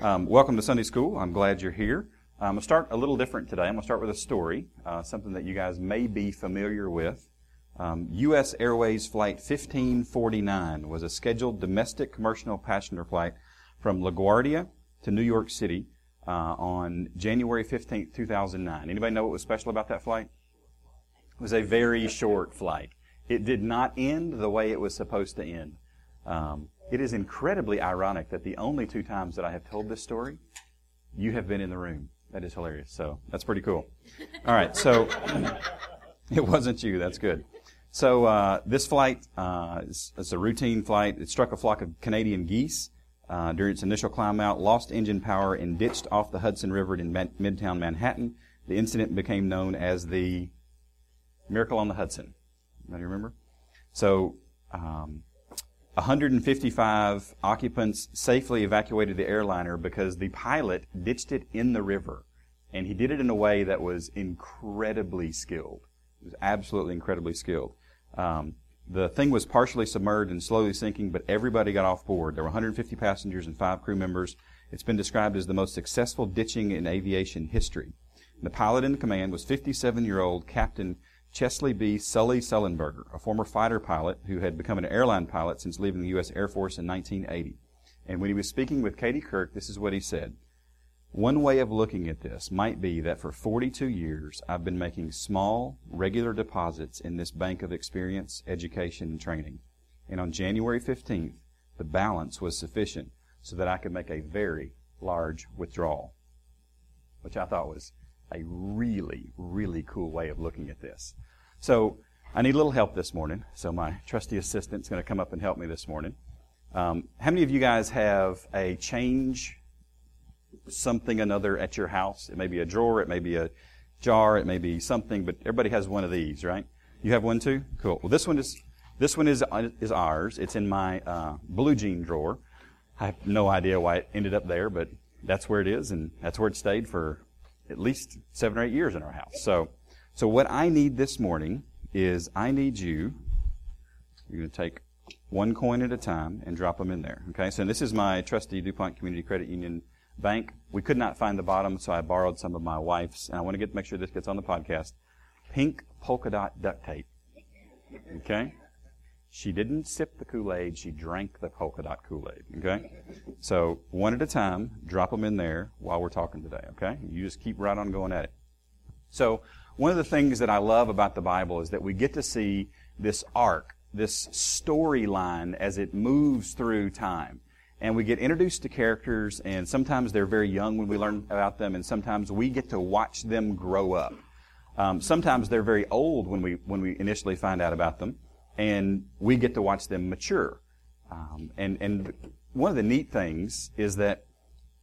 Um, welcome to Sunday School. I'm glad you're here. I'm going to start a little different today. I'm going to start with a story, uh, something that you guys may be familiar with. Um, U.S. Airways Flight 1549 was a scheduled domestic commercial passenger flight from LaGuardia to New York City uh, on January 15, 2009. Anybody know what was special about that flight? It was a very short flight. It did not end the way it was supposed to end. Um, it is incredibly ironic that the only two times that I have told this story, you have been in the room. That is hilarious. So that's pretty cool. All right. So it wasn't you. That's good. So uh, this flight uh, is, is, a routine flight. It struck a flock of Canadian geese uh, during its initial climb out, lost engine power, and ditched off the Hudson River in Midtown Manhattan. The incident became known as the Miracle on the Hudson. Anybody remember? So um, 155 occupants safely evacuated the airliner because the pilot ditched it in the river. And he did it in a way that was incredibly skilled. It was absolutely incredibly skilled. Um, the thing was partially submerged and slowly sinking, but everybody got off board. There were 150 passengers and five crew members. It's been described as the most successful ditching in aviation history. The pilot in command was 57 year old Captain Chesley B. Sully Sullenberger, a former fighter pilot who had become an airline pilot since leaving the U.S. Air Force in 1980. And when he was speaking with Katie Couric, this is what he said. One way of looking at this might be that for 42 years I've been making small, regular deposits in this bank of experience, education, and training. And on January 15th, the balance was sufficient so that I could make a very large withdrawal, which I thought was a really, really cool way of looking at this. So I need a little help this morning. So my trusty assistant's going to come up and help me this morning. Um, how many of you guys have a change something another at your house? It may be a drawer, it may be a jar, it may be something, but everybody has one of these, right? You have one too? Cool. Well, this one is this one is is ours. It's in my uh, blue jean drawer. I have no idea why it ended up there, but that's where it is, and that's where it stayed for at least seven or eight years in our house. So, so what I need this morning is I need you. You're going to take one coin at a time and drop them in there. Okay. So this is my trusty DuPont Community Credit Union Bank. We could not find the bottom, so I borrowed some of my wife's, and I want to get make sure this gets on the podcast. Pink polka dot duct tape. Okay. She didn't sip the Kool-Aid, she drank the polka dot Kool-Aid, okay? So, one at a time, drop them in there while we're talking today, okay? You just keep right on going at it. So, one of the things that I love about the Bible is that we get to see this arc, this storyline as it moves through time. And we get introduced to characters, and sometimes they're very young when we learn about them, and sometimes we get to watch them grow up. Um, sometimes they're very old when we when we initially find out about them and we get to watch them mature. Um, and and one of the neat things is that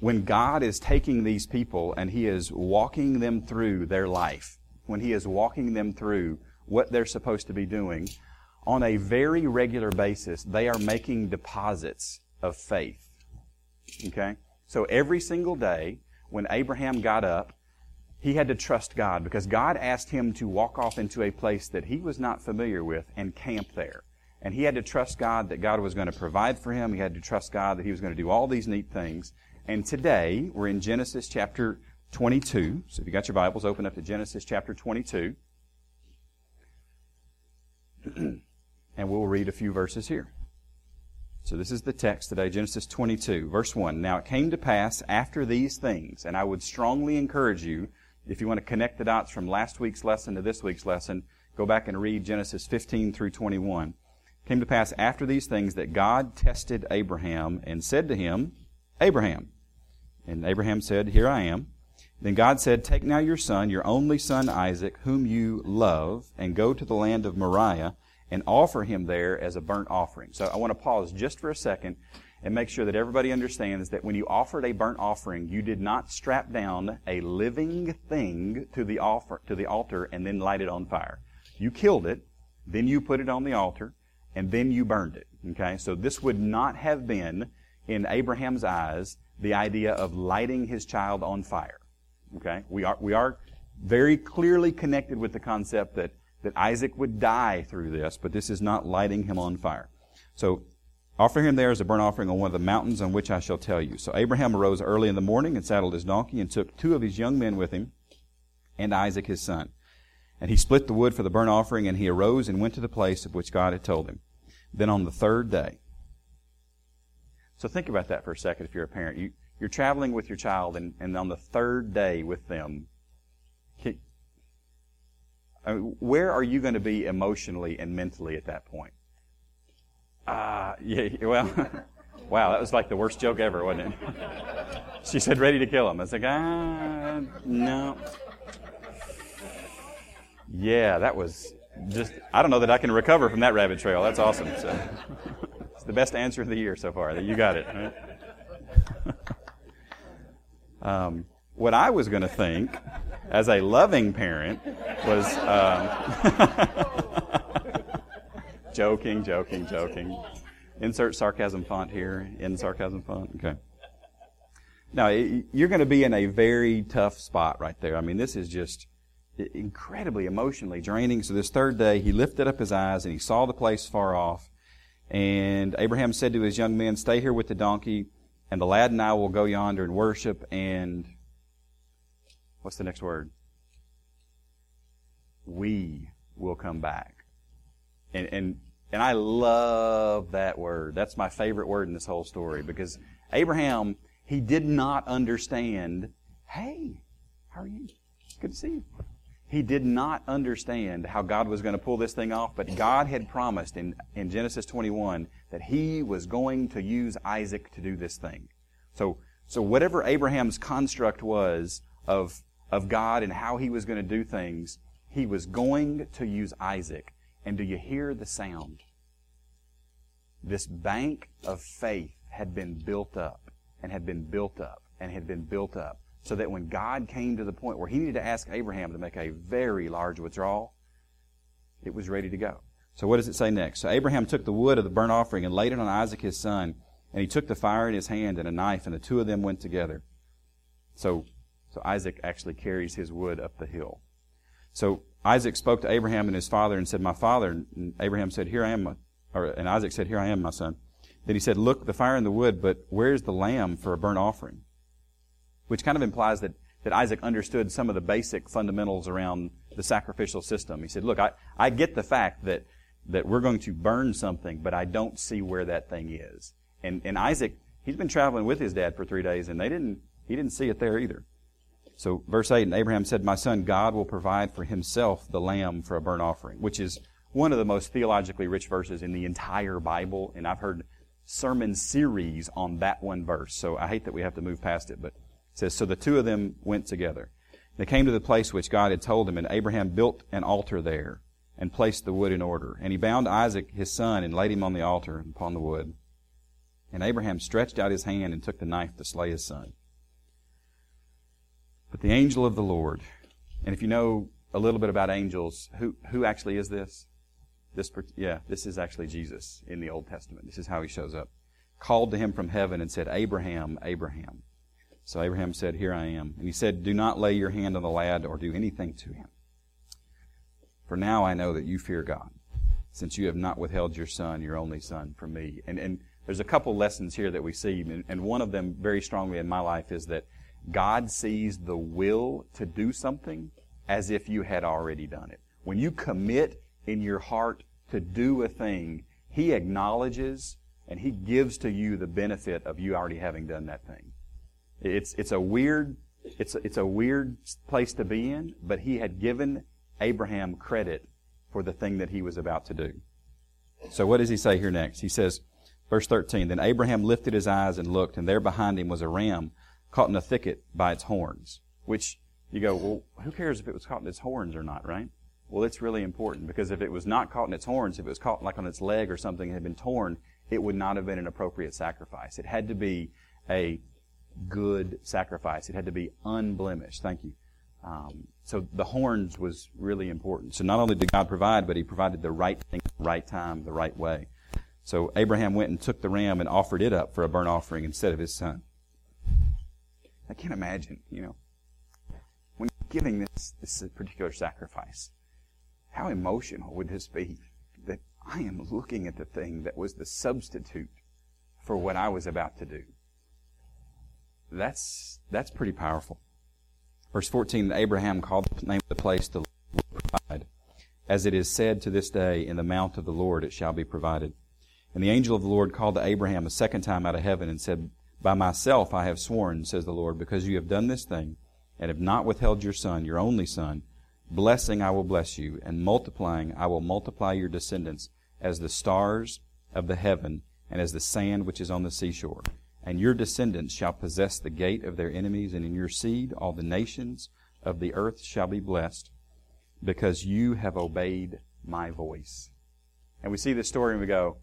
when God is taking these people and He is walking them through their life, when He is walking them through what they're supposed to be doing, on a very regular basis, they are making deposits of faith. Okay? So every single day, when Abraham got up, he had to trust God because God asked him to walk off into a place that he was not familiar with and camp there. And he had to trust God that God was going to provide for him. He had to trust God that he was going to do all these neat things. And today, we're in Genesis chapter 22. So if you got your Bibles, open up to Genesis chapter 22. and we'll read a few verses here. So this is the text today, Genesis 22, verse 1. Now it came to pass after these things, and I would strongly encourage you if you want to connect the dots from last week's lesson to this week's lesson, go back and read Genesis 15 through 21. It came to pass after these things that God tested Abraham and said to him, Abraham. And Abraham said, Here I am. Then God said, Take now your son, your only son Isaac, whom you love, and go to the land of Moriah and offer him there as a burnt offering. So I want to pause just for a second and make sure that everybody understands that when you offered a burnt offering, you did not strap down a living thing to the offer to the altar and then light it on fire. You killed it, then you put it on the altar, and then you burned it. Okay? So this would not have been in Abraham's eyes the idea of lighting his child on fire. Okay? We are we are very clearly connected with the concept that that Isaac would die through this, but this is not lighting him on fire. So Offer him there as a burnt offering on one of the mountains on which I shall tell you. So Abraham arose early in the morning and saddled his donkey and took two of his young men with him and Isaac his son. And he split the wood for the burnt offering and he arose and went to the place of which God had told him. Then on the third day. So think about that for a second if you're a parent. You, you're traveling with your child and, and on the third day with them, mean, uh, where are you going to be emotionally and mentally at that point? Ah, uh, yeah, well, wow, that was like the worst joke ever, wasn't it? she said, ready to kill him. I was like, ah, no. Yeah, that was just, I don't know that I can recover from that rabbit trail. That's awesome. So, it's the best answer of the year so far. You got it. Right? um, what I was going to think as a loving parent was um, joking, joking, joking. Insert sarcasm font here. In sarcasm font. Okay. Now you're going to be in a very tough spot right there. I mean, this is just incredibly emotionally draining. So this third day, he lifted up his eyes and he saw the place far off. And Abraham said to his young men, "Stay here with the donkey, and the lad and I will go yonder and worship." And what's the next word? We will come back. And, and and I love that word. That's my favorite word in this whole story because Abraham, he did not understand, hey, how are you? Good to see you. He did not understand how God was going to pull this thing off, but God had promised in, in Genesis 21 that he was going to use Isaac to do this thing. So, so whatever Abraham's construct was of, of God and how he was going to do things, he was going to use Isaac. And do you hear the sound? This bank of faith had been built up and had been built up and had been built up so that when God came to the point where he needed to ask Abraham to make a very large withdrawal, it was ready to go. So what does it say next? So Abraham took the wood of the burnt offering and laid it on Isaac his son, and he took the fire in his hand and a knife, and the two of them went together. So, so Isaac actually carries his wood up the hill. So Isaac spoke to Abraham and his father and said, My father. And Abraham said, Here I am. Or, and Isaac said, Here I am, my son. Then he said, Look, the fire and the wood, but where's the lamb for a burnt offering? Which kind of implies that, that Isaac understood some of the basic fundamentals around the sacrificial system. He said, Look, I, I get the fact that, that we're going to burn something, but I don't see where that thing is. And, and Isaac, he's been traveling with his dad for three days, and they didn't, he didn't see it there either. So, verse 8, and Abraham said, My son, God will provide for himself the lamb for a burnt offering, which is one of the most theologically rich verses in the entire Bible. And I've heard sermon series on that one verse. So I hate that we have to move past it, but it says, So the two of them went together. They came to the place which God had told him, and Abraham built an altar there and placed the wood in order. And he bound Isaac his son and laid him on the altar upon the wood. And Abraham stretched out his hand and took the knife to slay his son. But the angel of the Lord, and if you know a little bit about angels, who, who actually is this? This, yeah, this is actually Jesus in the Old Testament. This is how he shows up. Called to him from heaven and said, Abraham, Abraham. So Abraham said, Here I am. And he said, Do not lay your hand on the lad or do anything to him. For now I know that you fear God, since you have not withheld your son, your only son, from me. And, and there's a couple lessons here that we see, and, and one of them very strongly in my life is that God sees the will to do something as if you had already done it. When you commit in your heart to do a thing, He acknowledges and He gives to you the benefit of you already having done that thing. It's, it's a weird, it's, it's a weird place to be in, but He had given Abraham credit for the thing that he was about to do. So what does he say here next? He says, verse 13, Then Abraham lifted his eyes and looked, and there behind him was a ram caught in a thicket by its horns. Which you go, well, who cares if it was caught in its horns or not, right? Well, it's really important because if it was not caught in its horns, if it was caught like on its leg or something and had been torn, it would not have been an appropriate sacrifice. It had to be a good sacrifice. It had to be unblemished. Thank you. Um, so the horns was really important. So not only did God provide, but He provided the right thing, the right time, the right way. So Abraham went and took the ram and offered it up for a burnt offering instead of his son. I can't imagine, you know, when giving this, this particular sacrifice, how emotional would this be? That I am looking at the thing that was the substitute for what I was about to do. That's, that's pretty powerful. Verse 14, Abraham called the name of the place the Lord provide. As it is said to this day, in the mount of the Lord it shall be provided. And the angel of the Lord called to Abraham a second time out of heaven and said, By myself I have sworn, says the Lord, because you have done this thing, and have not withheld your son, your only son, blessing I will bless you, and multiplying I will multiply your descendants as the stars of the heaven, and as the sand which is on the seashore. And your descendants shall possess the gate of their enemies, and in your seed all the nations of the earth shall be blessed, because you have obeyed my voice. And we see this story and we go,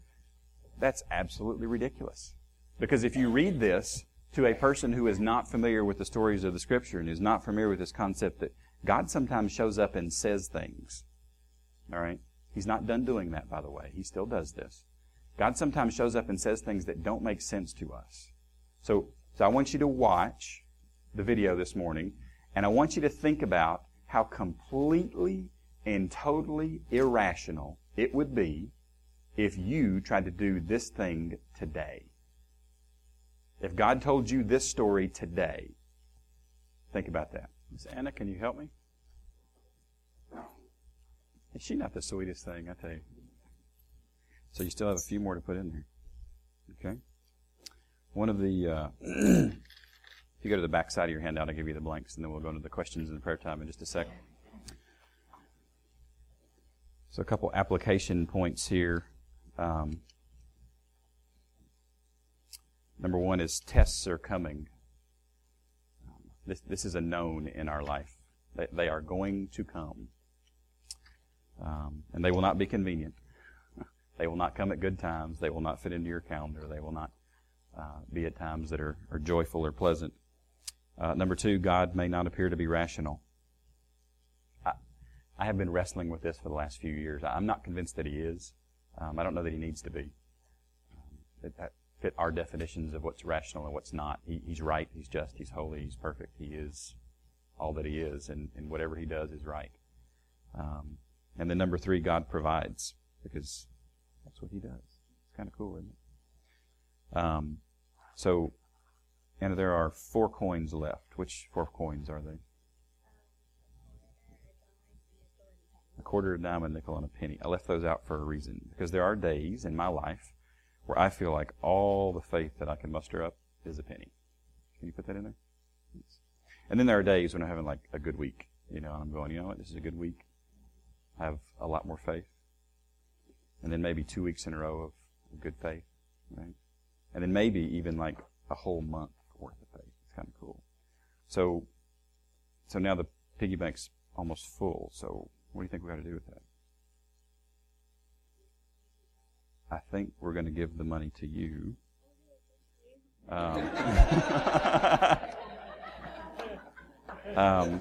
that's absolutely ridiculous. Because if you read this to a person who is not familiar with the stories of the Scripture and is not familiar with this concept that God sometimes shows up and says things, all right? He's not done doing that, by the way. He still does this. God sometimes shows up and says things that don't make sense to us. So, so I want you to watch the video this morning, and I want you to think about how completely and totally irrational it would be if you tried to do this thing today. If God told you this story today, think about that. Miss Anna, can you help me? Is she not the sweetest thing? I tell you. So you still have a few more to put in there. Okay. One of the, uh, if you go to the back side of your handout, I'll give you the blanks, and then we'll go into the questions and the prayer time in just a sec. So a couple application points here. Um, number one is tests are coming. This, this is a known in our life. They, they are going to come. Um, and they will not be convenient. They will not come at good times. They will not fit into your calendar. They will not uh, be at times that are, are joyful or pleasant. Uh, number two, God may not appear to be rational. I, I have been wrestling with this for the last few years. I'm not convinced that He is. Um, I don't know that He needs to be. Um, that, fit our definitions of what's rational and what's not. He, he's right. He's just. He's holy. He's perfect. He is all that He is, and, and whatever He does is right. Um, and then number three, God provides because that's what He does. It's kind of cool, isn't it? Um, so, and there are four coins left. Which four coins are they? A quarter, a dime, a nickel, and a penny. I left those out for a reason because there are days in my life where I feel like all the faith that I can muster up is a penny. Can you put that in there? Yes. And then there are days when I'm having like a good week, you know, and I'm going, you know what, this is a good week. I have a lot more faith. And then maybe two weeks in a row of good faith, right? And then maybe even like a whole month worth of faith. It's kind of cool. So, so now the piggy bank's almost full. So what do you think we got to do with that? I think we're going to give the money to you. Um, um,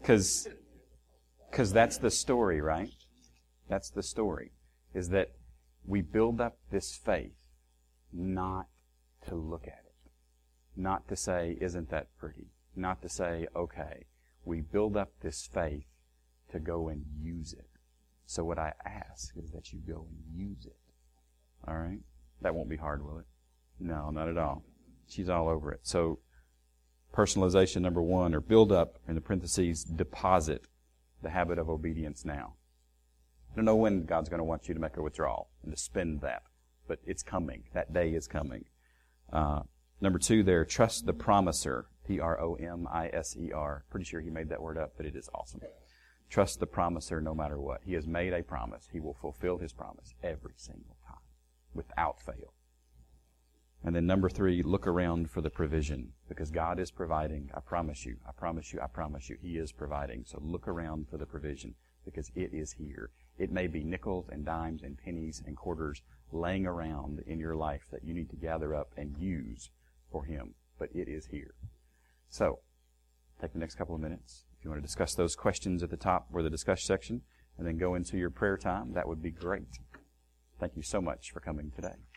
because that's the story, right? That's the story. Is that we build up this faith not to look at it, not to say, "Isn't that pretty?" Not to say, "Okay." We build up this faith to go and use it. So what I ask is that you go and use it. All right? That won't be hard, will it? No, not at all. She's all over it. So, personalization number one, or build up, in the parentheses, deposit the habit of obedience now. I don't know when God's going to want you to make a withdrawal and to spend that, but it's coming. That day is coming. Uh, number two, there, trust the promiser. P R O M I S E R. Pretty sure he made that word up, but it is awesome. Trust the promiser no matter what. He has made a promise. He will fulfill his promise every single without fail. And then number three, look around for the provision because God is providing. I promise you, I promise you, I promise you, He is providing. So look around for the provision because it is here. It may be nickels and dimes and pennies and quarters laying around in your life that you need to gather up and use for Him, but it is here. So, take the next couple of minutes. If you want to discuss those questions at the top or the discuss section and then go into your prayer time, that would be great. Thank you so much for coming today.